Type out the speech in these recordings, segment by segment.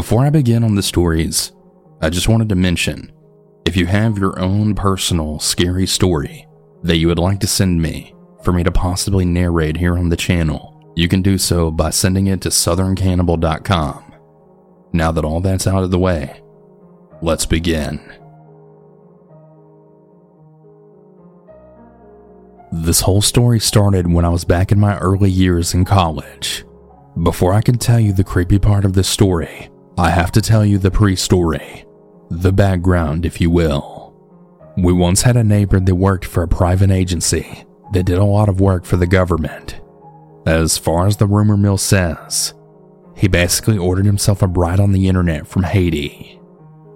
Before I begin on the stories, I just wanted to mention if you have your own personal scary story that you would like to send me for me to possibly narrate here on the channel, you can do so by sending it to southerncannibal.com. Now that all that's out of the way, let's begin. This whole story started when I was back in my early years in college. Before I can tell you the creepy part of this story, I have to tell you the pre story, the background, if you will. We once had a neighbor that worked for a private agency that did a lot of work for the government. As far as the rumor mill says, he basically ordered himself a bride on the internet from Haiti.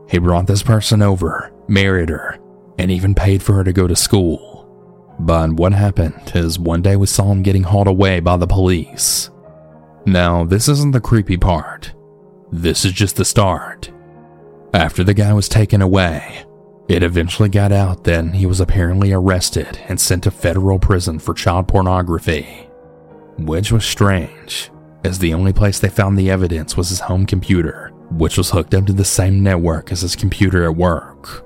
He brought this person over, married her, and even paid for her to go to school. But what happened is one day we saw him getting hauled away by the police. Now, this isn't the creepy part. This is just the start. After the guy was taken away, it eventually got out that he was apparently arrested and sent to federal prison for child pornography. Which was strange, as the only place they found the evidence was his home computer, which was hooked up to the same network as his computer at work.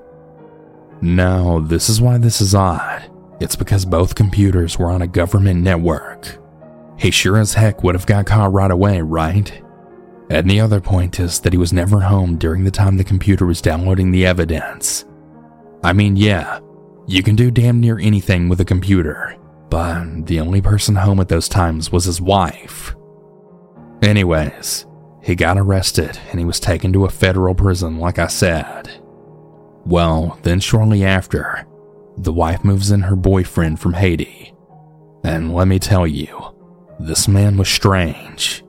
Now, this is why this is odd. It's because both computers were on a government network. He sure as heck would have got caught right away, right? And the other point is that he was never home during the time the computer was downloading the evidence. I mean, yeah, you can do damn near anything with a computer, but the only person home at those times was his wife. Anyways, he got arrested and he was taken to a federal prison, like I said. Well, then shortly after, the wife moves in her boyfriend from Haiti. And let me tell you, this man was strange.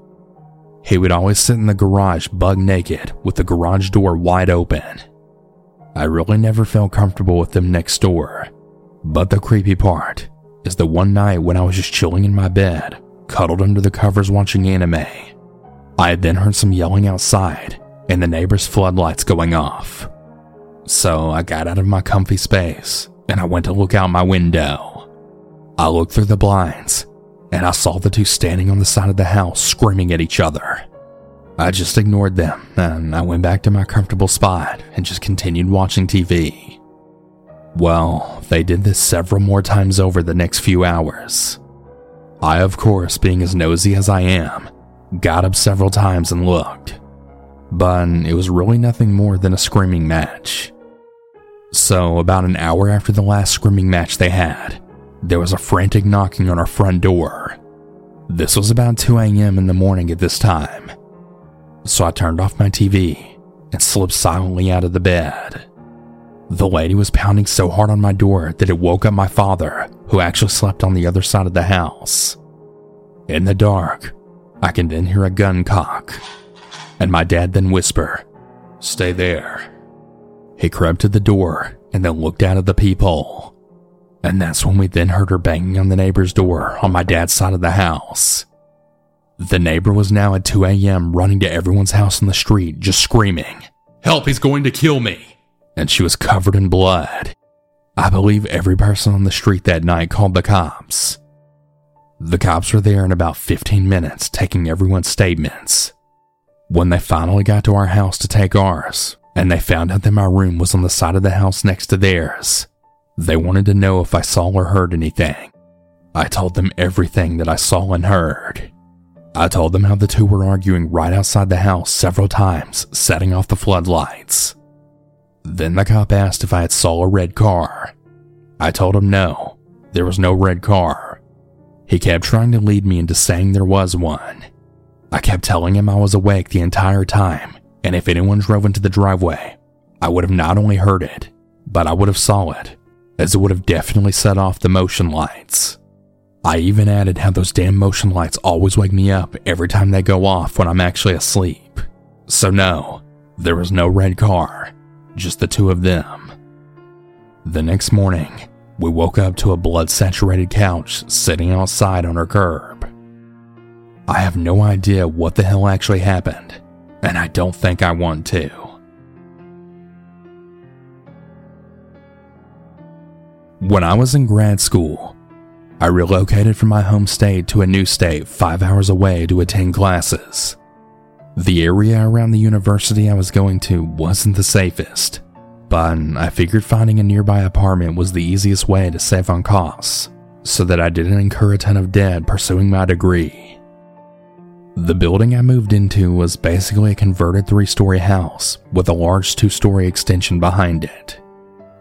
He would always sit in the garage bug naked with the garage door wide open. I really never felt comfortable with them next door. But the creepy part is the one night when I was just chilling in my bed, cuddled under the covers watching anime. I had then heard some yelling outside and the neighbor's floodlights going off. So I got out of my comfy space and I went to look out my window. I looked through the blinds and I saw the two standing on the side of the house screaming at each other. I just ignored them and I went back to my comfortable spot and just continued watching TV. Well, they did this several more times over the next few hours. I, of course, being as nosy as I am, got up several times and looked. But it was really nothing more than a screaming match. So, about an hour after the last screaming match they had, there was a frantic knocking on our front door. This was about 2 a.m. in the morning at this time. So I turned off my TV and slipped silently out of the bed. The lady was pounding so hard on my door that it woke up my father, who actually slept on the other side of the house. In the dark, I can then hear a gun cock, and my dad then whisper, Stay there. He crept to the door and then looked out of the peephole. And that's when we then heard her banging on the neighbor's door on my dad's side of the house. The neighbor was now at 2 a.m. running to everyone's house in the street, just screaming, Help, he's going to kill me! And she was covered in blood. I believe every person on the street that night called the cops. The cops were there in about 15 minutes, taking everyone's statements. When they finally got to our house to take ours, and they found out that my room was on the side of the house next to theirs, they wanted to know if I saw or heard anything. I told them everything that I saw and heard. I told them how the two were arguing right outside the house several times, setting off the floodlights. Then the cop asked if I had saw a red car. I told him no, there was no red car. He kept trying to lead me into saying there was one. I kept telling him I was awake the entire time, and if anyone drove into the driveway, I would have not only heard it, but I would have saw it as it would have definitely set off the motion lights. I even added how those damn motion lights always wake me up every time they go off when I'm actually asleep. So, no, there was no red car, just the two of them. The next morning, we woke up to a blood saturated couch sitting outside on our curb. I have no idea what the hell actually happened, and I don't think I want to. When I was in grad school, I relocated from my home state to a new state five hours away to attend classes. The area around the university I was going to wasn't the safest, but I figured finding a nearby apartment was the easiest way to save on costs so that I didn't incur a ton of debt pursuing my degree. The building I moved into was basically a converted three story house with a large two story extension behind it.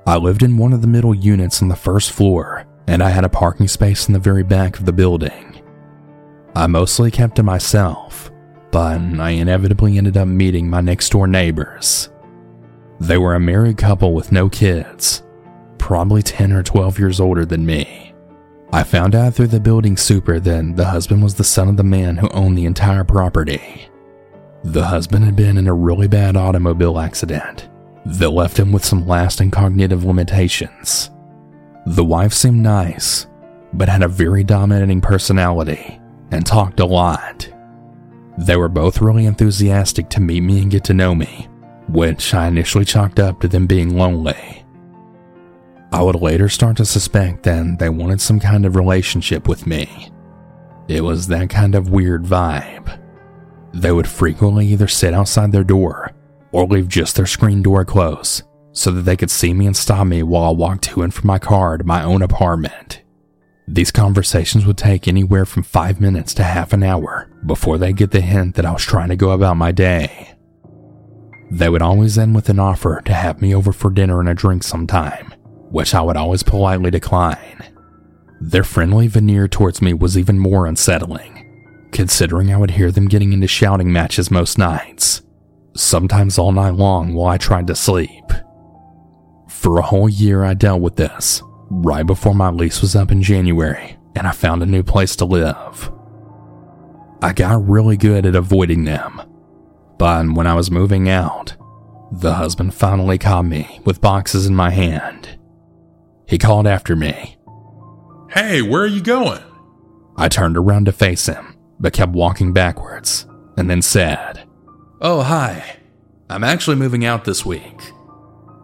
I lived in one of the middle units on the first floor, and I had a parking space in the very back of the building. I mostly kept to myself, but I inevitably ended up meeting my next door neighbors. They were a married couple with no kids, probably 10 or 12 years older than me. I found out through the building super that the husband was the son of the man who owned the entire property. The husband had been in a really bad automobile accident that left him with some lasting cognitive limitations. The wife seemed nice, but had a very dominating personality and talked a lot. They were both really enthusiastic to meet me and get to know me, which I initially chalked up to them being lonely. I would later start to suspect that they wanted some kind of relationship with me. It was that kind of weird vibe. They would frequently either sit outside their door or leave just their screen door closed so that they could see me and stop me while I walked to and from my car to my own apartment. These conversations would take anywhere from five minutes to half an hour before they get the hint that I was trying to go about my day. They would always end with an offer to have me over for dinner and a drink sometime, which I would always politely decline. Their friendly veneer towards me was even more unsettling, considering I would hear them getting into shouting matches most nights, sometimes all night long while I tried to sleep. For a whole year, I dealt with this, right before my lease was up in January and I found a new place to live. I got really good at avoiding them but when I was moving out, the husband finally caught me with boxes in my hand. He called after me. Hey, where are you going? I turned around to face him, but kept walking backwards, and then said, Oh, hi. I'm actually moving out this week.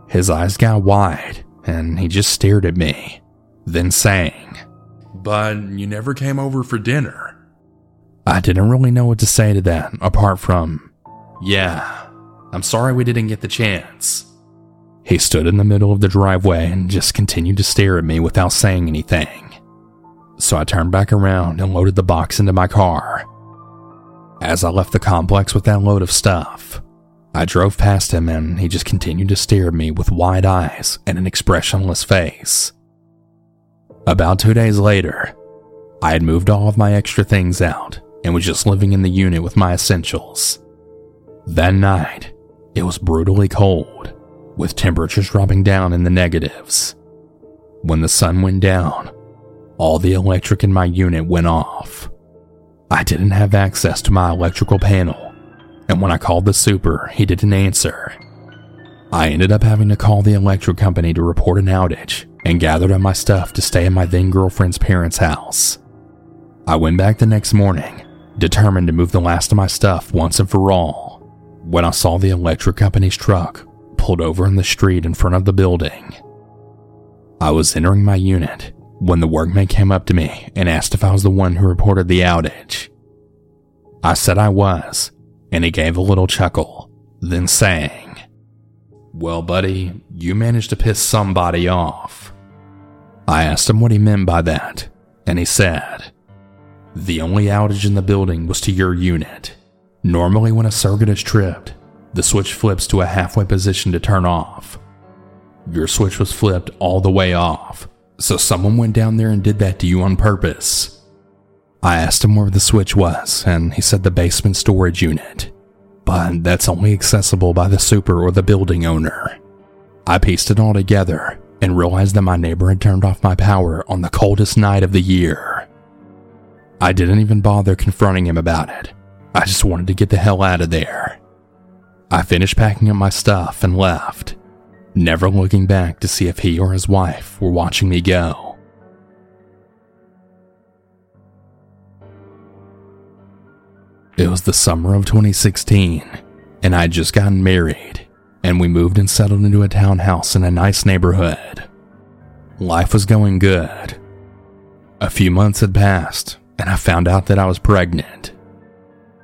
His eyes got wide, and he just stared at me, then sang, But you never came over for dinner. I didn't really know what to say to that, apart from, yeah, I'm sorry we didn't get the chance. He stood in the middle of the driveway and just continued to stare at me without saying anything. So I turned back around and loaded the box into my car. As I left the complex with that load of stuff, I drove past him and he just continued to stare at me with wide eyes and an expressionless face. About two days later, I had moved all of my extra things out and was just living in the unit with my essentials. That night, it was brutally cold, with temperatures dropping down in the negatives. When the sun went down, all the electric in my unit went off. I didn't have access to my electrical panel, and when I called the super, he didn't answer. I ended up having to call the electric company to report an outage and gathered up my stuff to stay in my then girlfriend's parents' house. I went back the next morning, determined to move the last of my stuff once and for all when I saw the electric company's truck pulled over in the street in front of the building. I was entering my unit when the workman came up to me and asked if I was the one who reported the outage. I said I was, and he gave a little chuckle, then sang, Well, buddy, you managed to piss somebody off. I asked him what he meant by that, and he said, The only outage in the building was to your unit. Normally, when a circuit is tripped, the switch flips to a halfway position to turn off. Your switch was flipped all the way off, so someone went down there and did that to you on purpose. I asked him where the switch was, and he said the basement storage unit, but that's only accessible by the super or the building owner. I pieced it all together and realized that my neighbor had turned off my power on the coldest night of the year. I didn't even bother confronting him about it I just wanted to get the hell out of there. I finished packing up my stuff and left, never looking back to see if he or his wife were watching me go. It was the summer of 2016, and I had just gotten married, and we moved and settled into a townhouse in a nice neighborhood. Life was going good. A few months had passed, and I found out that I was pregnant.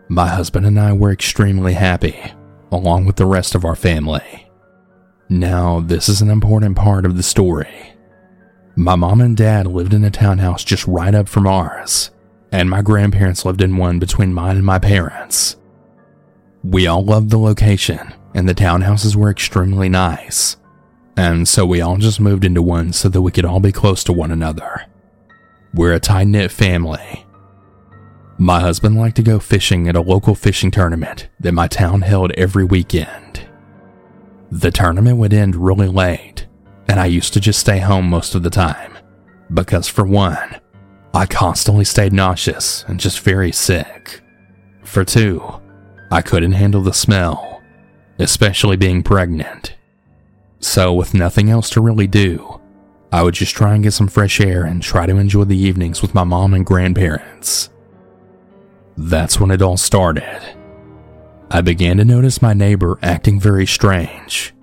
My husband and I were extremely happy, along with the rest of our family. Now, this is an important part of the story. My mom and dad lived in a townhouse just right up from ours, and my grandparents lived in one between mine and my parents. We all loved the location, and the townhouses were extremely nice, and so we all just moved into one so that we could all be close to one another. We're a tight knit family. My husband liked to go fishing at a local fishing tournament that my town held every weekend. The tournament would end really late, and I used to just stay home most of the time because, for one, I constantly stayed nauseous and just very sick. For two, I couldn't handle the smell, especially being pregnant. So, with nothing else to really do, I would just try and get some fresh air and try to enjoy the evenings with my mom and grandparents. That's when it all started. I began to notice my neighbor acting very strange.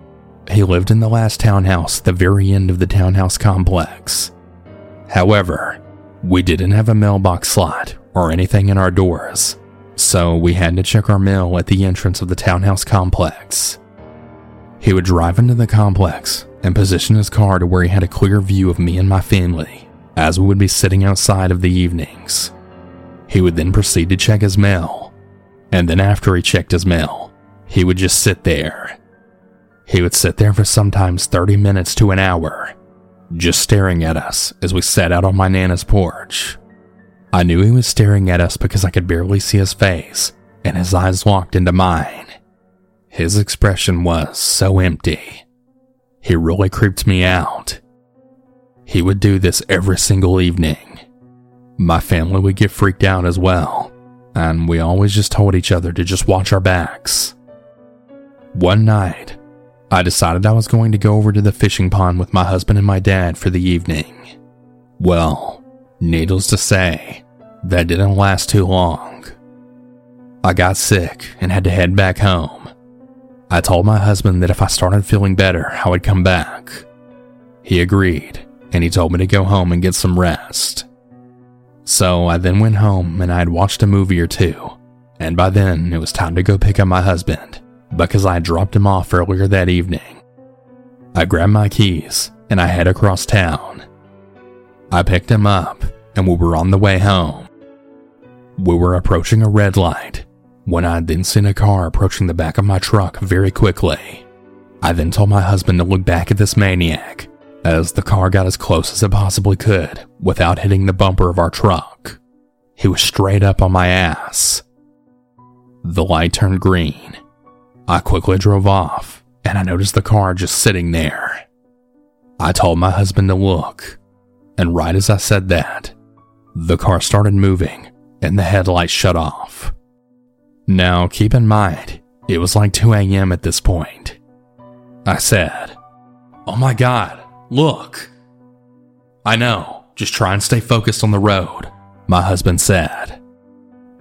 He lived in the last townhouse, the very end of the townhouse complex. However, we didn't have a mailbox slot or anything in our doors, so we had to check our mail at the entrance of the townhouse complex. He would drive into the complex and position his car to where he had a clear view of me and my family as we would be sitting outside of the evenings. He would then proceed to check his mail, and then after he checked his mail, he would just sit there he would sit there for sometimes 30 minutes to an hour, just staring at us as we sat out on my Nana's porch. I knew he was staring at us because I could barely see his face, and his eyes locked into mine. His expression was so empty. He really creeped me out. He would do this every single evening. My family would get freaked out as well, and we always just told each other to just watch our backs. One night, I decided I was going to go over to the fishing pond with my husband and my dad for the evening. Well, needless to say, that didn't last too long. I got sick and had to head back home. I told my husband that if I started feeling better, I would come back. He agreed, and he told me to go home and get some rest. So I then went home and I had watched a movie or two, and by then it was time to go pick up my husband because I had dropped him off earlier that evening. I grabbed my keys and I head across town. I picked him up and we were on the way home. We were approaching a red light when I then seen a car approaching the back of my truck very quickly. I then told my husband to look back at this maniac as the car got as close as it possibly could without hitting the bumper of our truck. He was straight up on my ass. The light turned green I quickly drove off, and I noticed the car just sitting there. I told my husband to look, and right as I said that, the car started moving and the headlights shut off. Now, keep in mind, it was like 2 a.m. at this point. I said, Oh my god, look. I know, just try and stay focused on the road, my husband said.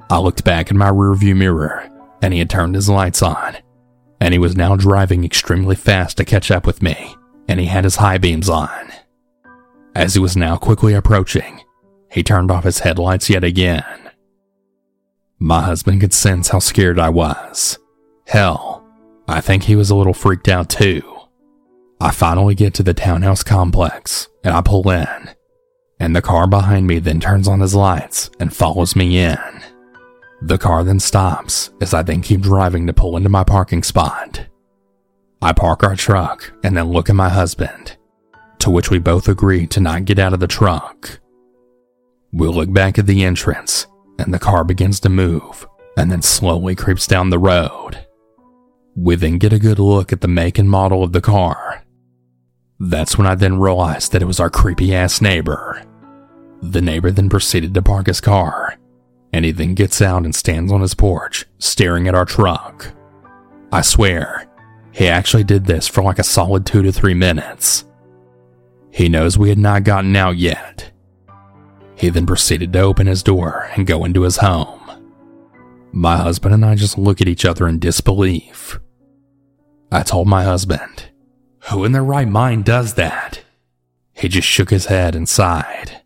I looked back in my rearview mirror, and he had turned his lights on and he was now driving extremely fast to catch up with me, and he had his high beams on. As he was now quickly approaching, he turned off his headlights yet again. My husband could sense how scared I was. Hell, I think he was a little freaked out too. I finally get to the townhouse complex and I pull in, and the car behind me then turns on his lights and follows me in. The car then stops as I then keep driving to pull into my parking spot. I park our truck and then look at my husband, to which we both agree to not get out of the truck. We look back at the entrance and the car begins to move and then slowly creeps down the road. We then get a good look at the make and model of the car. That's when I then realized that it was our creepy ass neighbor. The neighbor then proceeded to park his car and he then gets out and stands on his porch, staring at our truck. I swear, he actually did this for like a solid two to three minutes. He knows we had not gotten out yet. He then proceeded to open his door and go into his home. My husband and I just look at each other in disbelief. I told my husband, Who in their right mind does that? He just shook his head and sighed.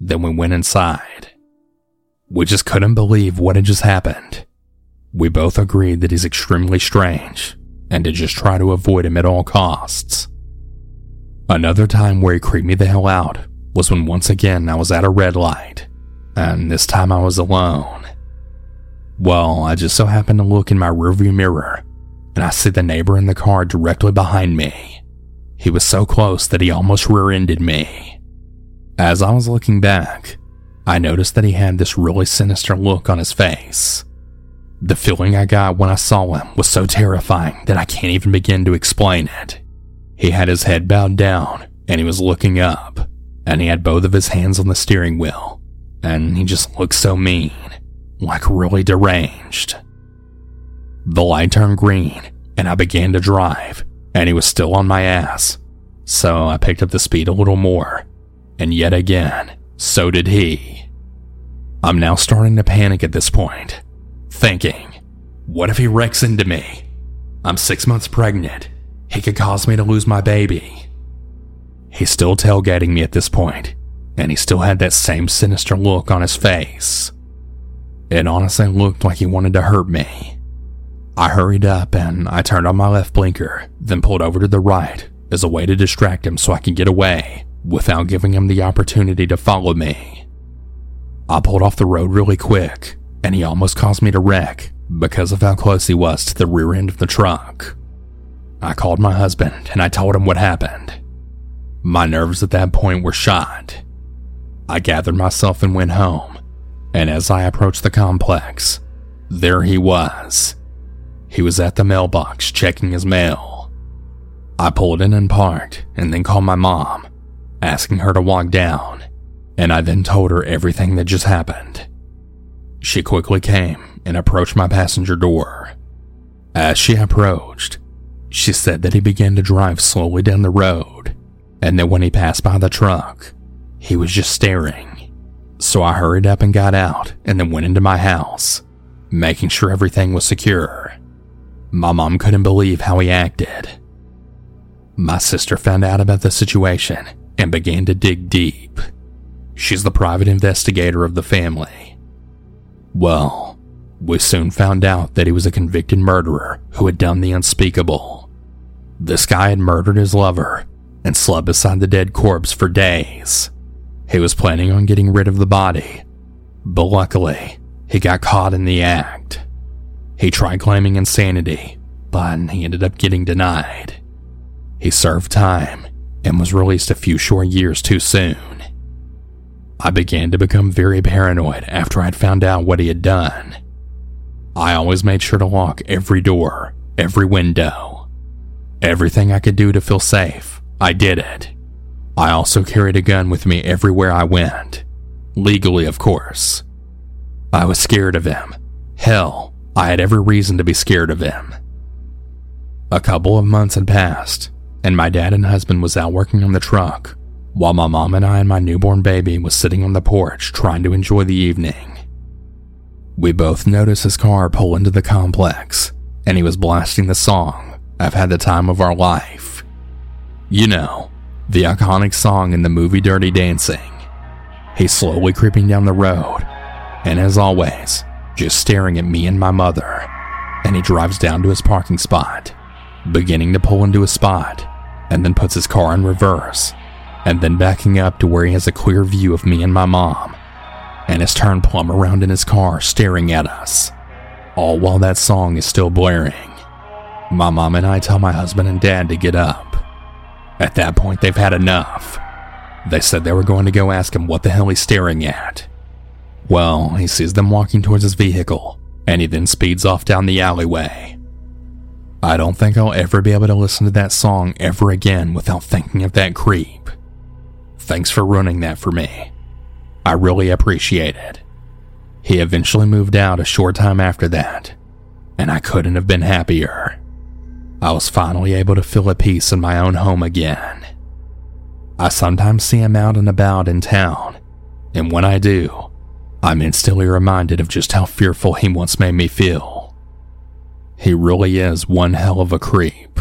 Then we went inside. We just couldn't believe what had just happened. We both agreed that he's extremely strange and to just try to avoid him at all costs. Another time where he creeped me the hell out was when once again I was at a red light, and this time I was alone. Well, I just so happened to look in my rearview mirror, and I see the neighbor in the car directly behind me. He was so close that he almost rear ended me. As I was looking back, I noticed that he had this really sinister look on his face. The feeling I got when I saw him was so terrifying that I can't even begin to explain it. He had his head bowed down and he was looking up, and he had both of his hands on the steering wheel, and he just looked so mean, like really deranged. The light turned green and I began to drive, and he was still on my ass, so I picked up the speed a little more, and yet again, so did he. I'm now starting to panic at this point thinking, what if he wrecks into me? I'm six months pregnant. He could cause me to lose my baby. He's still tailgating me at this point, and he still had that same sinister look on his face. It honestly looked like he wanted to hurt me. I hurried up and I turned on my left blinker, then pulled over to the right as a way to distract him so I could get away without giving him the opportunity to follow me. I pulled off the road really quick and he almost caused me to wreck because of how close he was to the rear end of the truck. I called my husband and I told him what happened. My nerves at that point were shot. I gathered myself and went home, and as I approached the complex, there he was. He was at the mailbox checking his mail. I pulled in and parked, and then called my mom, asking her to walk down, and I then told her everything that just happened. She quickly came and approached my passenger door. As she approached, she said that he began to drive slowly down the road, and that when he passed by the truck, he was just staring. So I hurried up and got out and then went into my house, making sure everything was secure. My mom couldn't believe how he acted. My sister found out about the situation and began to dig deep. She's the private investigator of the family well, we soon found out that he was a convicted murderer who had done the unspeakable. This guy had murdered his lover and slept beside the dead corpse for days. He was planning on getting rid of the body, but luckily, he got caught in the act. He tried claiming insanity, but he ended up getting denied. He served time and was released a few short years too soon. I began to become very paranoid after I'd found out what he had done. I always made sure to lock every door, every window. Everything I could do to feel safe, I did it. I also carried a gun with me everywhere I went. Legally, of course. I was scared of him. Hell, I had every reason to be scared of him. A couple of months had passed, and my dad and husband was out working on the truck while my mom and I and my newborn baby was sitting on the porch trying to enjoy the evening. We both noticed his car pull into the complex, and he was blasting the song, I've Had the Time of Our Life. You know, the iconic song in the movie Dirty Dancing. He's slowly creeping down the road, and as always, just staring at me and my mother. And he drives down to his parking spot, beginning to pull into a spot, and then puts his car in reverse and then backing up to where he has a clear view of me and my mom, and has turned plumb around in his car staring at us, all while that song is still blaring. My mom and I tell my husband and dad to get up. At that point, they've had enough. They said they were going to go ask him what the hell he's staring at. Well, he sees them walking towards his vehicle, and he then speeds off down the alleyway. I don't think I'll ever be able to listen to that song ever again without thinking of that creep. Thanks for running that for me. I really appreciate it. He eventually moved out a short time after that, and I couldn't have been happier. I was finally able to feel at peace in my own home again. I sometimes see him out and about in town, and when I do, I'm instantly reminded of just how fearful he once made me feel. He really is one hell of a creep.